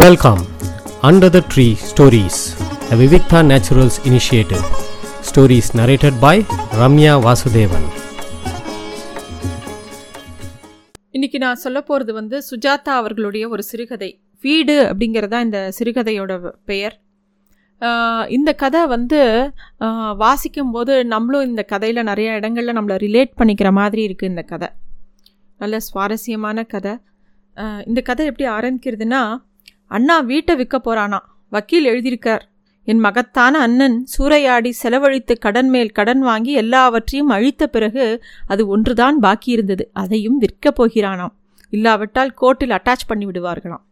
Welcome under the tree stories the Vivikta naturals initiative Stories narrated by Ramya Vasudevan இன்னைக்கு நான் சொல்ல போகிறது வந்து சுஜாதா அவர்களுடைய ஒரு சிறுகதை. வீடு அப்படிங்கிறதா இந்த சிறுகதையோட பெயர். இந்த கதை வந்து வாசிக்கும்போது நம்மளும் இந்த கதையில் நிறைய இடங்களில் நம்மளை ரிலேட் பண்ணிக்கிற மாதிரி இருக்குது இந்த கதை. நல்ல சுவாரஸ்யமான கதை. இந்த கதை எப்படி ஆரம்பிக்கிறதுனா அண்ணா வீட்டை விற்க போகிறானா வக்கீல் எழுதியிருக்கார். என் மகத்தான அண்ணன் சூறையாடி செலவழித்து கடன் மேல் கடன் வாங்கி எல்லாவற்றையும் அழித்த பிறகு அது ஒன்றுதான் பாக்கி இருந்தது அதையும் விற்கப் போகிறானாம். இல்லாவிட்டால் கோர்ட்டில் அட்டாச் பண்ணி விடுவார்களாம்.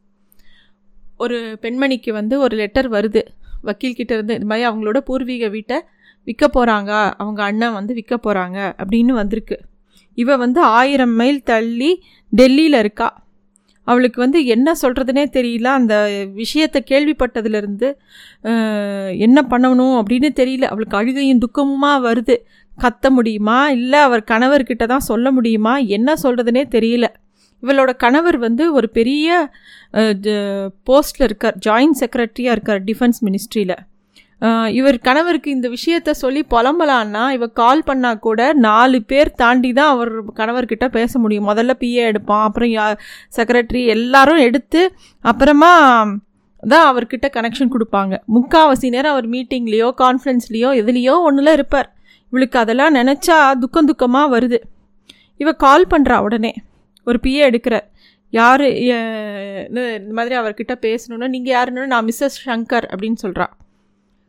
ஒரு பெண்மணிக்கு வந்து ஒரு லெட்டர் வருது. வக்கீல்கிட்ட இருந்து இது மாதிரி அவங்களோட பூர்வீக வீட்டை விற்க போகிறாங்க அவங்க அண்ணன் வந்து விற்க போகிறாங்க அப்படின்னு வந்திருக்கு. இவ வந்து ஆயிரம் மைல் தள்ளி டெல்லியில் இருக்கா. அவளுக்கு வந்து என்ன சொல்கிறதுனே தெரியல. அந்த விஷயத்தை கேள்விப்பட்டதுலேருந்து என்ன பண்ணணும் அப்படின்னு தெரியல. அவளுக்கு அழுகையும் துக்கமுமாக வருது. கத்த முடியுமா? இல்லை அவர் கணவர்கிட்ட தான் சொல்ல முடியுமா? என்ன சொல்கிறதுனே தெரியல. இவளோட கணவர் வந்து ஒரு பெரிய போஸ்டில் இருக்கார். ஜாயின்ட் செக்ரட்டரியாக இருக்கார் டிஃபென்ஸ் மினிஸ்ட்ரியில். இவர் கணவருக்கு இந்த விஷயத்த சொல்லி புலம்பலான்னா இவர் கால் பண்ணால் கூட நாலு பேர் தாண்டி தான் அவர் கணவர்கிட்ட பேச முடியும். முதல்ல பிஏ எடுப்பான் அப்புறம் யா செக்ரட்டரி எல்லாரும் எடுத்து அப்புறமா தான் அவர்கிட்ட கனெக்ஷன் கொடுப்பாங்க. முக்கால்வாசி நேரம் அவர் மீட்டிங்லேயோ கான்ஃபரன்ஸ்லேயோ எதுலேயோ ஒன்றில் இருப்பார். இவளுக்கு அதெல்லாம் நினச்சா துக்கம் துக்கமாக வருது. இவ கால் பண்ணுறா உடனே. ஒரு பிஏ எடுக்கிறார். யார் இந்த மாதிரி அவர்கிட்ட பேசணுன்னா நீங்கள் யாருன்னு நான் மிஸ்ஸஸ் ஷங்கர் அப்படின்னு சொல்கிறா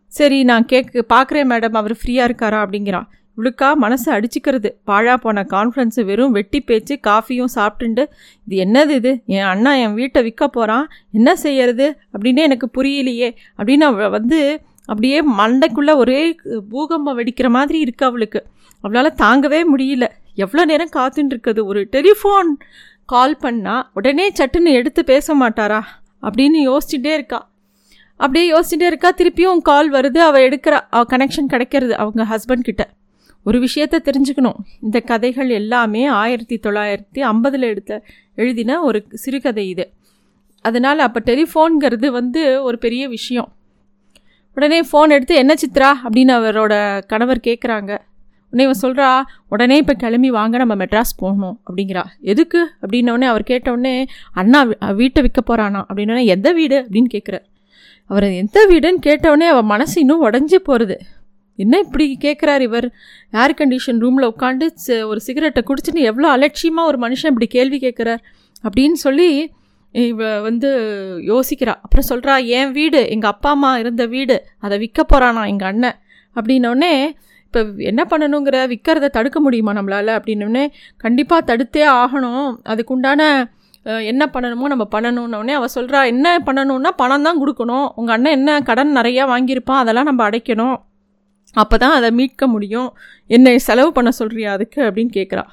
சரி நான் கேட்க பார்க்குறேன் மேடம் அவர் ஃப்ரீயாக இருக்காரா அப்படிங்கிறான். இவளுக்கா மனசு அடிச்சுக்கிறது. பாழா போன கான்ஃபரன்ஸு வெறும் வெட்டி பேச்சு காஃபியும் சாப்பிட்டுண்டு இது என்னது இது? என் அண்ணா என் வீட்டை விற்க போகிறான் என்ன செய்யறது? அப்படின்னே எனக்கு புரியலையே. அப்படின்னு அவ வந்து அப்படியே மண்டைக்குள்ளே ஒரே பூகம்பம் வெடிக்கிற மாதிரி இருக்கு அவளுக்கு. அவளால் தாங்கவே முடியல. எவ்வளோ நேரம் காத்துட்டு இருக்குது? ஒரு டெலிஃபோன் கால் பண்ணால் உடனே சட்டுன்னு எடுத்து பேச மாட்டாரா? அப்படின்னு யோசிச்சுட்டே இருக்கா. அப்படியே யோசிச்சுட்டே இருக்கா. திருப்பியும் கால் வருது. அவள் எடுக்கிறா அவள் கனெக்ஷன் கிடைக்கிறது அவங்க ஹஸ்பண்ட் கிட்ட. ஒரு விஷயத்த தெரிஞ்சுக்கணும். இந்த கதைகள் எல்லாமே ஆயிரத்தி தொள்ளாயிரத்தி ஐம்பதில் எடுத்த எழுதின ஒரு சிறுகதை இது. அதனால் அப்போ டெலிஃபோனுங்கிறது வந்து ஒரு பெரிய விஷயம். உடனே ஃபோன் எடுத்து என்ன சித்ரா? அப்படின்னு அவரோட கணவர் கேட்குறாங்க உடனே இவன் சொல்கிறா உடனே இப்போ கிளம்பி வாங்க. நம்ம மெட்ராஸ் போகணும். அப்படிங்கிறா. எதுக்கு? அப்படின்னோடனே அவர் கேட்டவுடனே அண்ணா வீட்டை விற்க போகிறானா அப்படின்னோடனே எந்த வீடு? அப்படின்னு கேட்குறார் அவர் எந்த வீடுன்னு கேட்டவொடனே அவள் மனசு இன்னும் உடஞ்சி போகிறது என்ன இப்படி கேட்குறாரு இவர்? ஏர் கண்டிஷன் ரூமில் உட்காந்து ஒரு சிகரெட்டை குடிச்சிட்டு எவ்வளோ அலட்சியமாக ஒரு மனுஷன் இப்படி கேள்வி கேட்குறார் அப்படின்னு சொல்லி இவ வந்து யோசிக்கிறா. அப்புறம் சொல்கிறா என் வீடு எங்கள் அப்பா அம்மா இருந்த வீடு அதை விற்க போகிறானா எங்கள் அண்ணன்? அப்படின்னோடனே இப்போ என்ன பண்ணணுங்கிற விற்கிறத தடுக்க முடியுமா நம்மளால்? அப்படின்னோடனே கண்டிப்பாக தடுத்தே ஆகணும். அதுக்குண்டான என்ன பண்ணணுமோ நம்ம பண்ணணுன்னொடனே அவள் சொல்கிறா என்ன பண்ணணும்னா பணம் தான் கொடுக்கணும். உங்கள் அண்ணன் என்ன கடன் நிறையா வாங்கியிருப்பான் அதெல்லாம் நம்ம அடைக்கணும். அப்போ தான் அதை மீட்க முடியும். என்னை செலவு பண்ண சொல்கிறியா அதுக்கு? அப்படின்னு கேட்குறா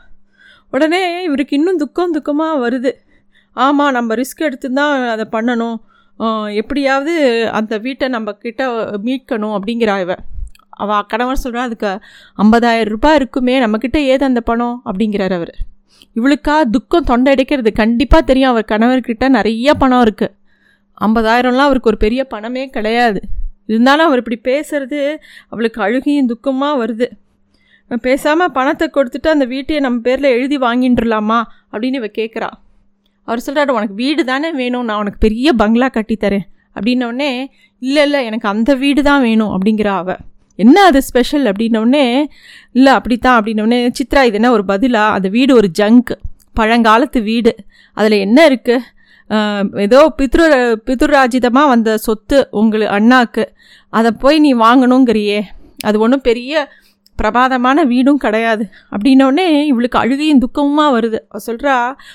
உடனே இவருக்கு இன்னும் துக்கம் துக்கமாக வருது. ஆமாம் நம்ம ரிஸ்க் எடுத்து தான் அதை பண்ணணும். எப்படியாவது அந்த வீட்டை நம்ம கிட்ட மீட்கணும் அப்படிங்கிறா இவ. அவள் கணவன் சொல்கிறா அதுக்கு ஐம்பதாயிரம் ரூபாய் இருக்குமே நம்மக்கிட்ட ஏது அந்த பணம்? அப்படிங்கிறார் அவர். இவளுக்கா துக்கம் தொண்டை அடைக்கிறது கண்டிப்பாக தெரியும். அவர் கணவர்கிட்ட நிறைய பணம் இருக்குது ஐம்பதாயிரம்லாம் அவருக்கு ஒரு பெரிய பணமே கிடையாது. இருந்தாலும் அவர் இப்படி பேசுறது அவளுக்கு அழுகையும் துக்கமாக வருது. பேசாமல் பணத்தை கொடுத்துட்டு அந்த வீட்டையை நம்ம பேரில் எழுதி வாங்கிட்டுலாமா அப்படின்னு இவ கேட்குறா அவர் சொல்கிறாரு உனக்கு வீடு தானே வேணும். நான் உனக்கு பெரிய பங்களா கட்டித்தரேன். அப்படின்னோடனே இல்லை இல்லை எனக்கு அந்த வீடு தான் வேணும். அப்படிங்கிறா அவள் என்ன அது ஸ்பெஷல் அப்படின்னோடனே இல்லை அப்படித்தான் அப்படின்னோடனே சித்ரா இது என்ன ஒரு பதிலாக அந்த வீடு ஒரு ஜங்க் பழங்காலத்து வீடு. அதில் என்ன இருக்குது ஏதோ பித்ரு பித்ருராஜிதமாக வந்த சொத்து உங்களுக்கு அண்ணாக்கு. அதை போய் நீ வாங்கணுங்கிறியே. அது ஒன்றும் பெரிய பிரமாதமான வீடும் கிடையாது. அப்படின்னோடனே இவளுக்கு அழுகையும் துக்கமுமாக வருது. அவள் சொல்கிறா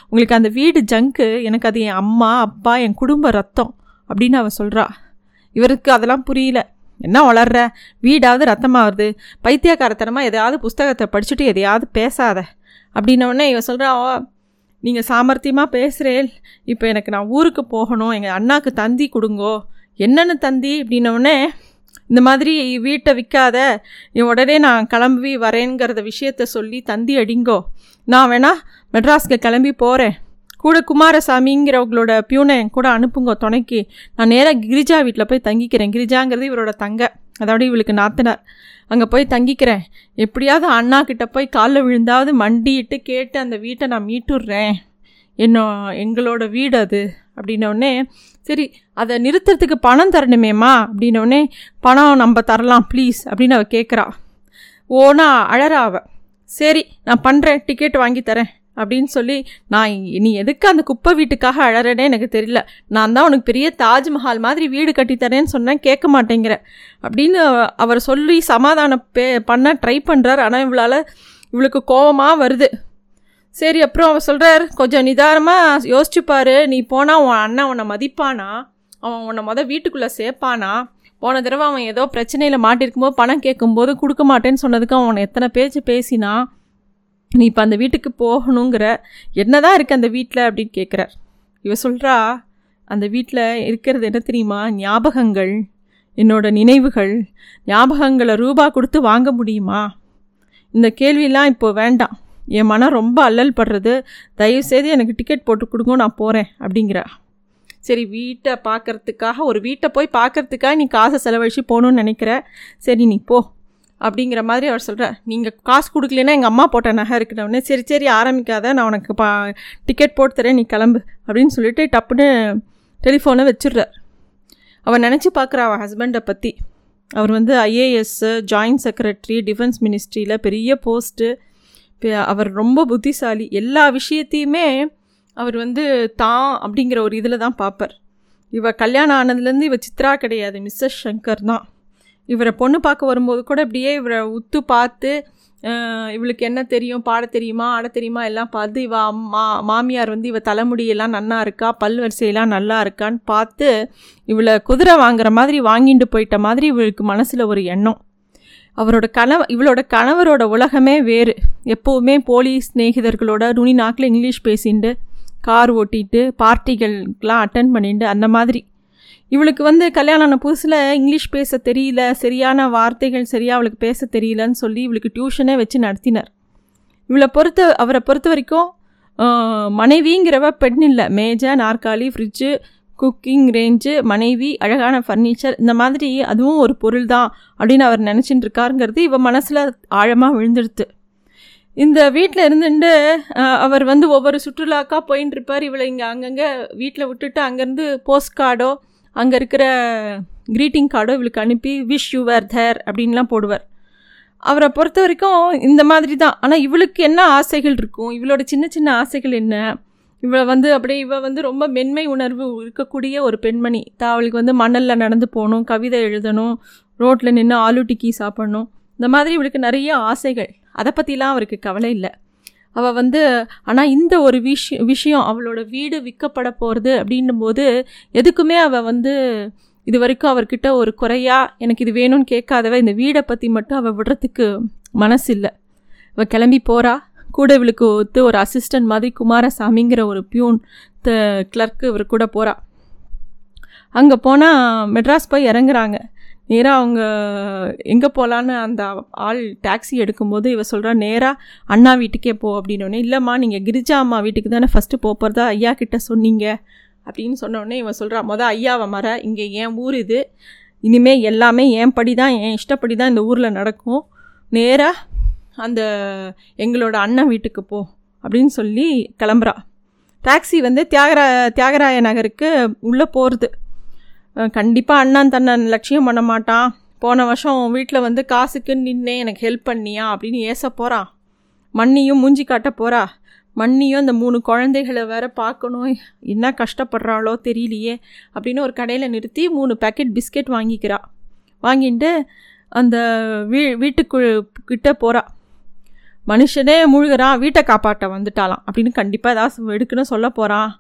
உங்களுக்கு அந்த வீடு ஜங்கு எனக்கு அது என் அம்மா அப்பா என் குடும்ப ரத்தம். அப்படின்னு அவள் சொல்கிறா இவருக்கு அதெல்லாம் புரியல. என்ன வளர்ற? வீடாவது ரத்தமாக வருது பைத்தியக்காரத்தனமாக எதையாவது புஸ்தகத்தை படிச்சுட்டு எதையாவது பேசாத. அப்படின்னோடனே இவன் சொல்கிறா நீங்கள் சாமர்த்தியமாக பேசுகிறேன் இப்போ எனக்கு நான் ஊருக்கு போகணும். எங்கள் அண்ணாக்கு தந்தி கொடுங்கோ. என்னென்னு தந்தி? அப்படின்னோடனே இந்த மாதிரி வீட்டை விற்காத நீ உடனே நான் கிளம்பி வரேங்கிறத விஷயத்த சொல்லி தந்தி அடிங்கோ. நான் வேணா மெட்ராஸ்க்கு கிளம்பி போகிறேன் கூட குமாரசாமிங்கிறவங்களோட பியூனை என் கூட அனுப்புங்க துணைக்கு. நான் நேராக கிரிஜா வீட்டில் போய் தங்கிக்கிறேன். கிரிஜாங்கிறது இவரோட தங்க. அதோட இவளுக்கு நாத்தினார். அங்கே போய் தங்கிக்கிறேன். எப்படியாவது அண்ணா கிட்டே போய் காலில் விழுந்தாவது மண்டிட்டு கேட்டு அந்த வீட்டை நான் மீட்டுடுறேன் என்ன எங்களோட வீடு அது. அப்படின்னோடனே சரி அதை நிறுத்துறதுக்கு பணம் தரணுமேம்மா? அப்படின்னோடனே பணம் நம்ம தரலாம் ப்ளீஸ் அப்படின்னு அவள் கேட்குறா ஓனா அழறா அவ. சரி நான் பண்ணுறேன் டிக்கெட் வாங்கி தரேன். அப்படின்னு சொல்லி நான் நீ எதுக்கு அந்த குப்பை வீட்டுக்காக அழறேனே எனக்கு தெரியல. நான் தான் உனக்கு பெரிய தாஜ்மஹால் மாதிரி வீடு கட்டித்தரேன்னு சொன்னேன் கேட்க மாட்டேங்கிற. அப்படின்னு அவர் சொல்லி சமாதானம் பே பண்ண ட்ரை பண்ணுறார் ஆனால் இவளால் இவளுக்கு கோபமாக வருது. சரி அப்புறம் அவர் சொல்கிறார் கொஞ்சம் நிதானமாக யோசிச்சுப்பார் நீ போனால் உன் அண்ணன் உன்னை மதிப்பானா? அவன் உன்னை மொதல் வீட்டுக்குள்ளே சேர்ப்பானா? போன தடவை அவன் ஏதோ பிரச்சனையில் மாட்டிருக்கும்போது பணம் கேட்கும்போது கொடுக்க மாட்டேன்னு சொன்னதுக்கு அவன் எத்தனை பேச்சு பேசினா நீ இப்போ அந்த வீட்டுக்கு போகணுங்கிற என்ன தான் இருக்குது அந்த வீட்டில் அப்படின்னு கேட்குறார் இவ சொல்கிறா அந்த வீட்டில் இருக்கிறது என்ன தெரியுமா? ஞாபகங்கள் என்னோட நினைவுகள் ஞாபகங்களை ரூபா கொடுத்து வாங்க முடியுமா? இந்த கேள்வியெலாம் இப்போ வேண்டாம். என் மனம் ரொம்ப அல்லல் படுறது. தயவுசெய்து எனக்கு டிக்கெட் போட்டு கொடுங்க நான் போகிறேன் அப்படிங்கிறா. சரி வீட்டை பார்க்குறதுக்காக ஒரு வீட்டை போய் பார்க்குறதுக்காக நீ காசை செலவழித்து போகணுன்னு நினைக்கிற. சரி நீ போ. அப்படிங்கிற மாதிரி அவர் சொல்கிறார் நீங்கள் காசு கொடுக்கலன்னா எங்கள் அம்மா போட்ட நகை இருக்கிறவனே சரி சரி ஆரம்பிக்காத. நான் உனக்கு பா டிக்கெட் போட்டு தரேன். நீ கிளம்பு அப்படின்னு சொல்லிட்டு டப்புன்னு டெலிஃபோனை வச்சிடுறார். அவன் நினச்சி பார்க்குற அவன் ஹஸ்பண்டை பற்றி அவர் வந்து ஐஏஎஸ்ஸு ஜாயின்ட் செக்ரட்டரி டிஃபென்ஸ் மினிஸ்ட்ரியில் பெரிய போஸ்ட்டு அவர் ரொம்ப புத்திசாலி. எல்லா விஷயத்தையுமே அவர் வந்து தான் அப்படிங்கிற ஒரு இதில் தான் பார்ப்பார். இவ கல்யாணம் ஆனதுலேருந்து இவ சித்ரா கிடையாது. மிஸ்ஸஸ் சங்கர் தான். இவரை பொண்ணு பார்க்க வரும்போது கூட இப்படியே இவரை உத்து பார்த்து இவளுக்கு என்ன தெரியும் பாட தெரியுமா ஆட தெரியுமா எல்லாம் பார்த்து இவ அம்மா மாமியார் வந்து இவ தலைமுடியெல்லாம் நல்லா இருக்கா பல் வரிசையெல்லாம் நல்லா இருக்கான்னு பார்த்து இவளை குதிரை வாங்குற மாதிரி வாங்கிட்டு போயிட்ட மாதிரி இவளுக்கு மனசில் ஒரு எண்ணம். அவரோட கணவ இவளோட கணவரோட உலகமே வேறு. எப்போவுமே போலீஸ் ஸ்நேகிதர்களோட நுனி நாக்கில் இங்கிலீஷ் பேசிட்டு கார் ஓட்டிட்டு பார்ட்டிகளுக்கெலாம் அட்டன் பண்ணிட்டு அந்த மாதிரி. இவளுக்கு வந்து கல்யாணம் ஆன புதுசில் இங்கிலீஷ் பேச தெரியல சரியான வார்த்தைகள் சரியாக அவளுக்கு பேச தெரியலன்னு சொல்லி இவளுக்கு டியூஷனே வச்சு நடத்தினார். இவளை பொறுத்த அவரை பொறுத்த வரைக்கும் மனைவிங்கிறவ பெண் இல்லை. மேஜை நாற்காலி ஃப்ரிட்ஜு குக்கிங் ரேஞ்சு மனைவி அழகான ஃபர்னிச்சர் இந்த மாதிரி அதுவும் ஒரு பொருள் தான் அப்படின்னு அவர் நினச்சிட்டு இருக்காருங்கிறது இவன் மனசில் ஆழமாக விழுந்துடுத்து. இந்த வீட்டில் இருந்துட்டு அவர் வந்து ஒவ்வொரு சுற்றுலாக்காக போயின்னு இருப்பார். இவளை இங்கே அங்கங்கே வீட்டில் விட்டுட்டு அங்கேருந்து போஸ்ட் கார்டோ அங்கே இருக்கிற க்ரீட்டிங் கார்டோ இவளுக்கு அனுப்பி விஷ் யூ வேர் தேர் அப்படின்லாம் போடுவார். அவரை பொறுத்த வரைக்கும் இந்த மாதிரி தான். ஆனால் இவளுக்கு என்ன ஆசைகள் இருக்கும்? இவளோட சின்ன சின்ன ஆசைகள் என்ன? இவளை வந்து அப்படியே இவள் வந்து ரொம்ப மென்மை உணர்வு இருக்கக்கூடிய ஒரு பெண்மணி. தான் அவளுக்கு வந்து மணலில் நடந்து போகணும் கவிதை எழுதணும் ரோட்டில் நின்று ஆலு டிக்கி சாப்பிடணும். இந்த மாதிரி இவளுக்கு நிறைய ஆசைகள். அதை பற்றிலாம் அவருக்கு கவலை இல்லை. அவள் வந்து ஆனால் இந்த ஒரு விஷயம் விஷயம் அவளோட வீடு விற்கப்பட போகிறது அப்படின்னும் போது எதுக்குமே அவள் வந்து இது வரைக்கும் அவர்கிட்ட ஒரு குறையாக எனக்கு இது வேணும்னு கேட்காதவ இந்த வீடை பற்றி மட்டும் அவள் விடுறதுக்கு மனசு இல்லை அவள் கிளம்பி போகிறா கூட இவளுக்கு ஒத்து ஒரு அசிஸ்டன்ட் மாதிரி குமாரசாமிங்கிற ஒரு பியூன் த கிளர்க்கு இவர் கூட போகிறா அங்கே போனால் மெட்ராஸ் போய் இறங்குறாங்க. நேராக அவங்க எங்கே போகலான்னு அந்த ஆள் டாக்ஸி எடுக்கும்போது இவ சொல்கிறா நேராக அண்ணா வீட்டுக்கே போ அப்படின்னோடனே இல்லைம்மா நீங்கள் கிரிஜா அம்மா வீட்டுக்கு தானே ஃபஸ்ட்டு போகிறதா ஐயா கிட்டே சொன்னீங்க அப்படின்னு சொன்னோடனே இவன் சொல்கிறா மொதல் ஐயாவை மர இங்கே என் ஊர் இது. இனிமேல் எல்லாமே என் படி தான் என் இஷ்டப்படி தான் இந்த ஊரில் நடக்கும். நேராக அந்த எங்களோட அண்ணன் வீட்டுக்கு போ அப்படின்னு சொல்லி கிளம்புறா. டாக்ஸி வந்து தியாகரா தியாகராய நகருக்கு உள்ளே போகிறது கண்டிப்பாக அண்ணன் தன்னை லட்சியம் பண்ண மாட்டான். போன வருஷம் வீட்டில் வந்து காசுக்கு நின்னே எனக்கு ஹெல்ப் பண்ணியா அப்படின்னு ஏச போகிறான் மண்ணியும் மூஞ்சி காட்ட போகிறா மண்ணியும் அந்த மூணு குழந்தைகளை வேற பார்க்கணும். என்ன கஷ்டப்படுறாளோ தெரியலையே அப்படின்னு ஒரு கடையில் நிறுத்தி மூணு பேக்கெட் பிஸ்கெட் வாங்கிக்கிறா. வாங்கிட்டு அந்த வீ வீட்டுக்கு கிட்ட போகிறா மனுஷனே முழுகிறான் வீட்டை காப்பாற்ற வந்துட்டாலாம் அப்படின்னு கண்டிப்பாக ஏதாவது எடுக்குன்னு சொல்ல போகிறான்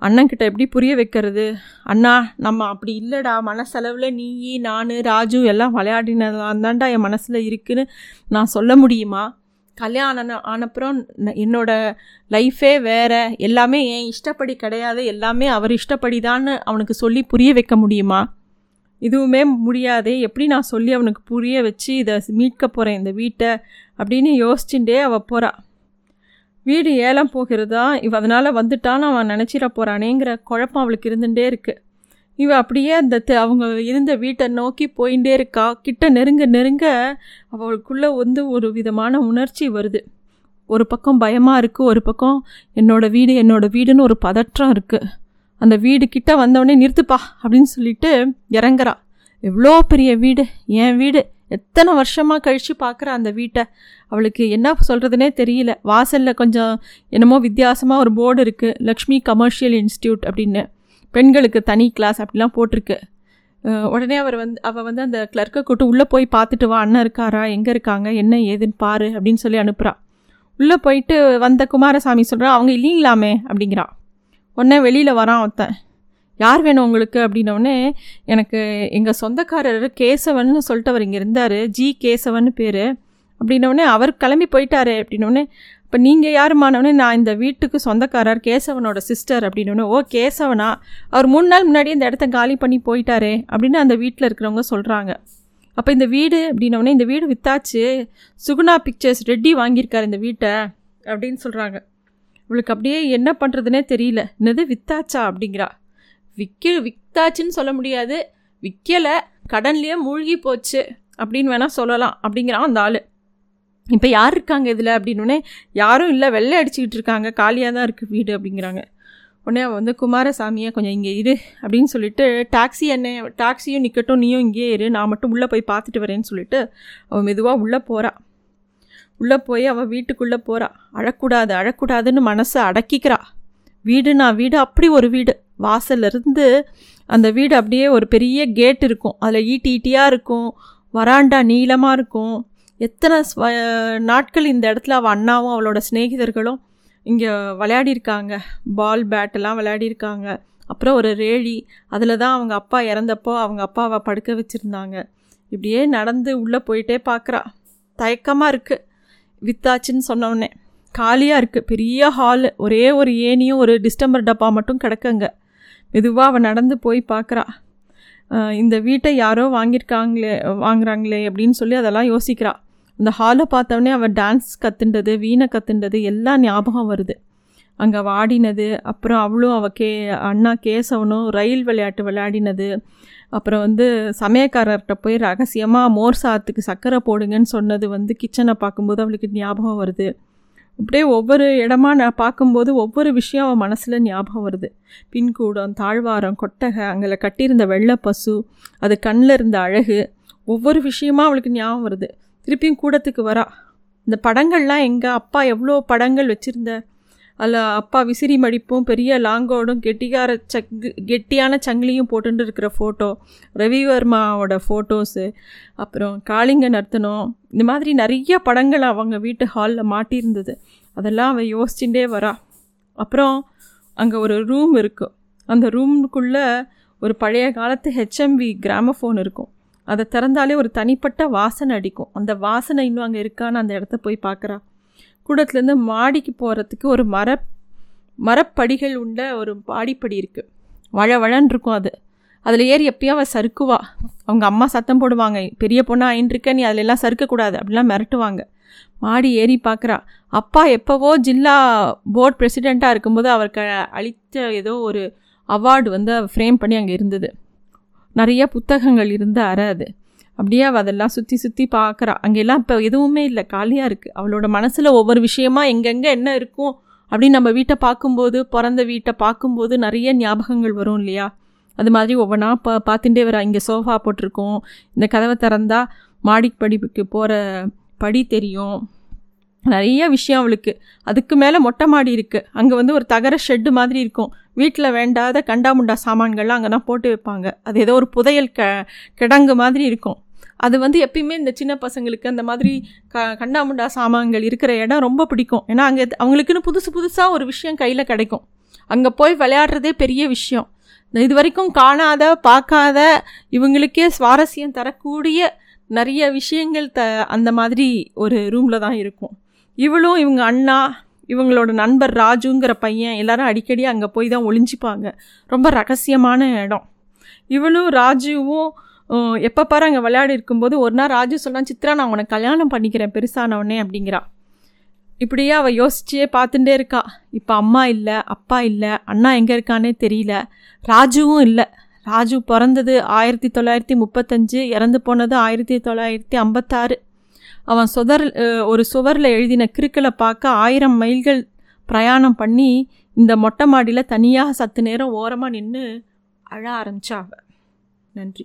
அண்ணன்கிட்ட எப்படி புரிய வைக்கிறது? அண்ணா நம்ம அப்படி இல்லைடா. மனசளவில் நீ நான் ராஜு எல்லாம் விளையாடினதான் தான்டா என் மனசில் இருக்குன்னு நான் சொல்ல முடியுமா? கல்யாணம் ஆனப்புறம் என்னோட லைஃபே வேறு. எல்லாமே என் இஷ்டப்படி கிடையாது. எல்லாமே அவர் இஷ்டப்படி தான் அவனுக்கு சொல்லி புரிய வைக்க முடியுமா? இதுவுமே முடியாதே. எப்படி நான் சொல்லி அவனுக்கு புரிய வச்சு இதை மீட்க போகிறேன் இந்த வீட்டை அப்படின்னு யோசிச்சுட்டே அவள் போகிறாள் வீடு ஏலம் போகிறதா? இவ அதனால் வந்துட்டான்னு அவன் நினச்சிட போகிறானேங்கிற குழப்பம் அவளுக்கு இருந்துகிட்டே இருக்குது இவ அப்படியே அந்த அவங்க இருந்த வீட்டை நோக்கி போயிட்டே இருக்கா. கிட்ட நெருங்க நெருங்க அவளுக்குள்ளே வந்து ஒரு விதமான உணர்ச்சி வருது. ஒரு பக்கம் பயமாக இருக்குது ஒரு பக்கம் என்னோடய வீடு என்னோடய வீடுன்னு ஒரு பதற்றம் இருக்குது அந்த வீடு கிட்ட வந்தவொடனே நிறுத்துப்பா அப்படின்னு சொல்லிட்டு இறங்குறா. எவ்வளோ பெரிய வீடு என் வீடு எத்தனை வருஷமாக கழித்து பார்க்குற அந்த வீட்டை? அவளுக்கு என்ன சொல்கிறதுனே தெரியல. வாசலில் கொஞ்சம் என்னமோ வித்தியாசமாக ஒரு போர்டு இருக்குது லக்ஷ்மி கமர்ஷியல் இன்ஸ்டியூட் அப்படின்னு. பெண்களுக்கு தனி கிளாஸ் அப்படிலாம் போட்டிருக்கு. உடனே அவர் வந்து அவள் வந்து அந்த கிளர்க்கை கூட்டு உள்ளே போய் பார்த்துட்டு வா. அண்ணன் இருக்காரா? எங்கே இருக்காங்க? என்ன ஏதுன்னு பாரு அப்படின்னு சொல்லி அனுப்புகிறான் உள்ளே போயிட்டு வந்த குமாரசாமி சொல்கிறான் அவங்க இல்லைங்களாமே? அப்படிங்கிறான் உடனே வெளியில் வரான் ஒருத்தன். யார் வேணும் உங்களுக்கு? அப்படின்னோடனே எனக்கு எங்கள் சொந்தக்காரர் கேசவன் சொல்லிட்டு அவர் இங்கே இருந்தார். ஜி கேசவன் பேர். அப்படின்னோடனே அவர் கிளம்பி போயிட்டாரு. அப்படின்னோடனே இப்போ நீங்கள் யாருமானவனே நான் இந்த வீட்டுக்கு சொந்தக்காரர் கேசவனோட சிஸ்டர் அப்படின்னோடனே ஓ கேசவனா? அவர் மூணு நாள் முன்னாடி இந்த இடத்த காலி பண்ணி போயிட்டாரே அப்படின்னு அந்த வீட்டில் இருக்கிறவங்க சொல்கிறாங்க அப்போ இந்த வீடு அப்படின்னோடனே இந்த வீடு வித்தாச்சு. சுகுணா பிக்சர்ஸ் ரெட்டி வாங்கியிருக்கார் இந்த வீட்டை அப்படின்னு சொல்கிறாங்க இவளுக்கு அப்படியே என்ன பண்ணுறதுனே தெரியல. என்னது வித்தாச்சா? அப்படிங்கிறா. விற்க விற்றாச்சுன்னு சொல்ல முடியாது. விற்கலை கடன்லேயே மூழ்கி போச்சு. அப்படின்னு வேணால் சொல்லலாம். அப்படிங்கிறான் அந்த ஆள். இப்போ யார் இருக்காங்க இதில் அப்படின்னே யாரும் இல்லை. வெள்ளை அடிச்சுக்கிட்டு இருக்காங்க. காலியாக தான் இருக்குது வீடு அப்படிங்கிறாங்க. உடனே அவள் வந்து குமாரசாமியை கொஞ்சம் இங்கே இரு. அப்படின்னு சொல்லிட்டு டாக்ஸி என்ன டாக்ஸியும் நிற்கட்டும் நீயும் இங்கேயே இரு. நான் மட்டும் உள்ளே போய் பார்த்துட்டு வரேன்னு சொல்லிட்டு அவள் மெதுவாக உள்ளே போகிறா உள்ளே போய் அவள் வீட்டுக்குள்ளே போகிறா அழக்கூடாது அழக்கூடாதுன்னு மனசை அடக்கிக்கிறா. வீடுனா வீடு அப்படி ஒரு வீடு. வாசல்லேருந்து அந்த வீடு அப்படியே ஒரு பெரிய கேட் இருக்கும். அதில் ஈட்டி ஈட்டியாக இருக்கும். வராண்டா நீளமாக இருக்கும். எத்தனை நாட்கள் இந்த இடத்துல அவள் அண்ணாவும் அவளோட சிநேகிதர்களும் இங்கே விளையாடிருக்காங்க பால் பேட்டெல்லாம் விளையாடிருக்காங்க அப்புறம் ஒரு ரேழி அதில் தான் அவங்க அப்பா இறந்தப்போ அவங்க அப்பாவை படுக்க வச்சுருந்தாங்க. இப்படியே நடந்து உள்ளே போயிட்டே பார்க்குறா தயக்கமாக இருக்குது வித்தாச்சுன்னு சொன்னோடனே காலியாக இருக்குது பெரிய ஹாலு ஒரே ஒரு ஏனியும் ஒரு டிஸ்டம்பர் டப்பா மட்டும் கிடக்குங்க. மெதுவாக அவள் நடந்து போய் பார்க்குறா இந்த வீட்டை யாரோ வாங்கியிருக்காங்களே வாங்குறாங்களே அப்படின்னு சொல்லி அதெல்லாம் யோசிக்கிறா. அந்த ஹாலை பார்த்தோடனே அவள் டான்ஸ் கற்றுண்டது வீணை கற்றுண்டது எல்லாம் ஞாபகம் வருது. அங்கே வாடினது அப்புறம் அவளும் அவள் கே அண்ணா கேசவனும் ரயில் விளையாட்டு விளையாடினது. அப்புறம் வந்து சமயக்காரர்கிட்ட போய் ரகசியமாக மோர் சாத்துக்கு சர்க்கரை போடுங்கன்னு சொன்னது வந்து கிச்சனை பார்க்கும்போது அவளுக்கு ஞாபகம் வருது. அப்படியே ஒவ்வொரு இடமா நான் பார்க்கும்போது ஒவ்வொரு விஷயம் அவன் மனசில் ஞாபகம் வருது. பின்கூடம் தாழ்வாரம் கொட்டகை அங்கே கட்டியிருந்த வெள்ளை பசு அது கண்ணில் இருந்த அழகு ஒவ்வொரு விஷயமா அவளுக்கு ஞாபகம் வருது. திருப்பியும் கூடத்துக்கு வரா. இந்த படங்கள்லாம் எங்கள் அப்பா எவ்வளோ படங்கள் வச்சுருந்தார் அதில் அப்பா விசிறி மடிப்பும் பெரிய லாங்கோடும் கெட்டிகார சங்கு கெட்டியான சங்கிலியும் போட்டுட்டு இருக்கிற ஃபோட்டோ ரவிவர்மாவோட ஃபோட்டோஸு அப்புறம் காளிங்க நர்த்தனம் இந்த மாதிரி நிறைய படங்கள் அவங்க வீட்டு ஹாலில் மாட்டியிருந்தது. அதெல்லாம் அவள் யோசிச்சுட்டே வரா. அப்புறம் அங்கே ஒரு ரூம் இருக்கும் அந்த ரூமுக்குள்ளே ஒரு பழைய காலத்து ஹெச்எம்வி கிராமஃபோன் இருக்கும். அதை திறந்தாலே ஒரு தனிப்பட்ட வாசனை அடிக்கும். அந்த வாசனை இன்னும் அங்கே இருக்கான்னு அந்த இடத்த போய் பார்க்குறா. கூடத்துலேருந்து மாடிக்கு போகிறதுக்கு ஒரு மர மரப்படிகள் உண்ட ஒரு பாடிப்படி இருக்குது வழ வழன்னு இருக்கும் அது. அதில் ஏறி எப்பயும் அவள் சறுக்குவா. அவங்க அம்மா சத்தம் போடுவாங்க. பெரிய பொண்ணாக ஆயின்ட்டுருக்க நீ அதில் எல்லாம் சறுக்கக்கூடாது. அப்படிலாம் மிரட்டுவாங்க. மாடி ஏறி பார்க்குறா அப்பா எப்போவோ ஜில்லா போர்ட் பிரசிடெண்ட்டாக இருக்கும்போது அவருக்கு அளித்த ஏதோ ஒரு அவார்டு வந்து ஃப்ரேம் பண்ணி அங்கே இருந்தது. நிறைய புத்தகங்கள் இருந்த அற அது. அப்படியே அவள் அதெல்லாம் சுற்றி சுற்றி பார்க்குறா அங்கெல்லாம் இப்போ எதுவுமே இல்லை. காலியாக இருக்குது அவளோட மனசில் ஒவ்வொரு விஷயமா எங்கெங்கே என்ன இருக்கும் அப்படின்னு நம்ம வீட்டை பார்க்கும்போது பிறந்த வீட்டை பார்க்கும்போது நிறைய ஞாபகங்கள் வரும் இல்லையா? அது மாதிரி ஒவ்வொன்றா பா பார்த்துட்டே வரா. இங்கே சோஃபா போட்டிருக்கோம். இந்த கதவை திறந்தா மாடிப்படிப்புக்கு போகிற படி தெரியும். நிறைய விஷயம் அவளுக்கு. அதுக்கு மேலே மொட்டை மாடி இருக்குது அங்கே வந்து ஒரு தகர ஷெட்டு மாதிரி இருக்கும். வீட்டில் வேண்டாத கண்டாமுண்டா சாமான்கள்லாம் அங்கே தான் போட்டு வைப்பாங்க. அது ஏதோ ஒரு புதையல் க கிடங்கு மாதிரி இருக்கும். அது வந்து எப்பயுமே இந்த சின்ன பசங்களுக்கு அந்த மாதிரி க கண்டாமுண்டா சாமான்கள் இருக்கிற இடம் ரொம்ப பிடிக்கும். ஏன்னா அங்கே அவங்களுக்குன்னு புதுசு புதுசாக ஒரு விஷயம் கையில் கிடைக்கும். அங்கே போய் விளையாடுறதே பெரிய விஷயம். இது வரைக்கும் காணாத பார்க்காத இவங்களுக்கே சுவாரஸ்யம் தரக்கூடிய நிறைய விஷயங்கள் த அந்த மாதிரி ஒரு ரூமில் தான் இருக்கும். இவளும் இவங்க அண்ணா இவங்களோட நண்பர் ராஜுங்கிற பையன் எல்லாரும் அடிக்கடி அங்கே போய் தான் ஒளிஞ்சிப்பாங்க. ரொம்ப ரகசியமான இடம். இவளும் ராஜுவும் எப்போ பாரு அங்கே விளையாடி இருக்கும்போது ஒரு நாள் ராஜு சொல்கிறான் சித்ரா நான் உனக்கு கல்யாணம் பண்ணிக்கிறேன் பெருசானவனே அப்படிங்கிறா. இப்படியே அவள் யோசிச்சே பார்த்துட்டே இருக்கா. இப்போ அம்மா இல்லை அப்பா இல்லை அண்ணா எங்கே இருக்கானே தெரியல. ராஜுவும் இல்லை. ராஜு பிறந்தது ஆயிரத்தி தொள்ளாயிரத்தி முப்பத்தஞ்சு இறந்து போனது ஆயிரத்தி தொள்ளாயிரத்தி ஐம்பத்தாறு. அவன் சுதர் ஒரு சுவரில் எழுதின கிறுக்களை பார்க்க ஆயிரம் மைல்கள் பிரயாணம் பண்ணி இந்த மொட்டை மாடியில் தனியாக சத்து நேரம் ஓரமாக நின்று அழ ஆரம்பிச்சா அவ. நன்றி.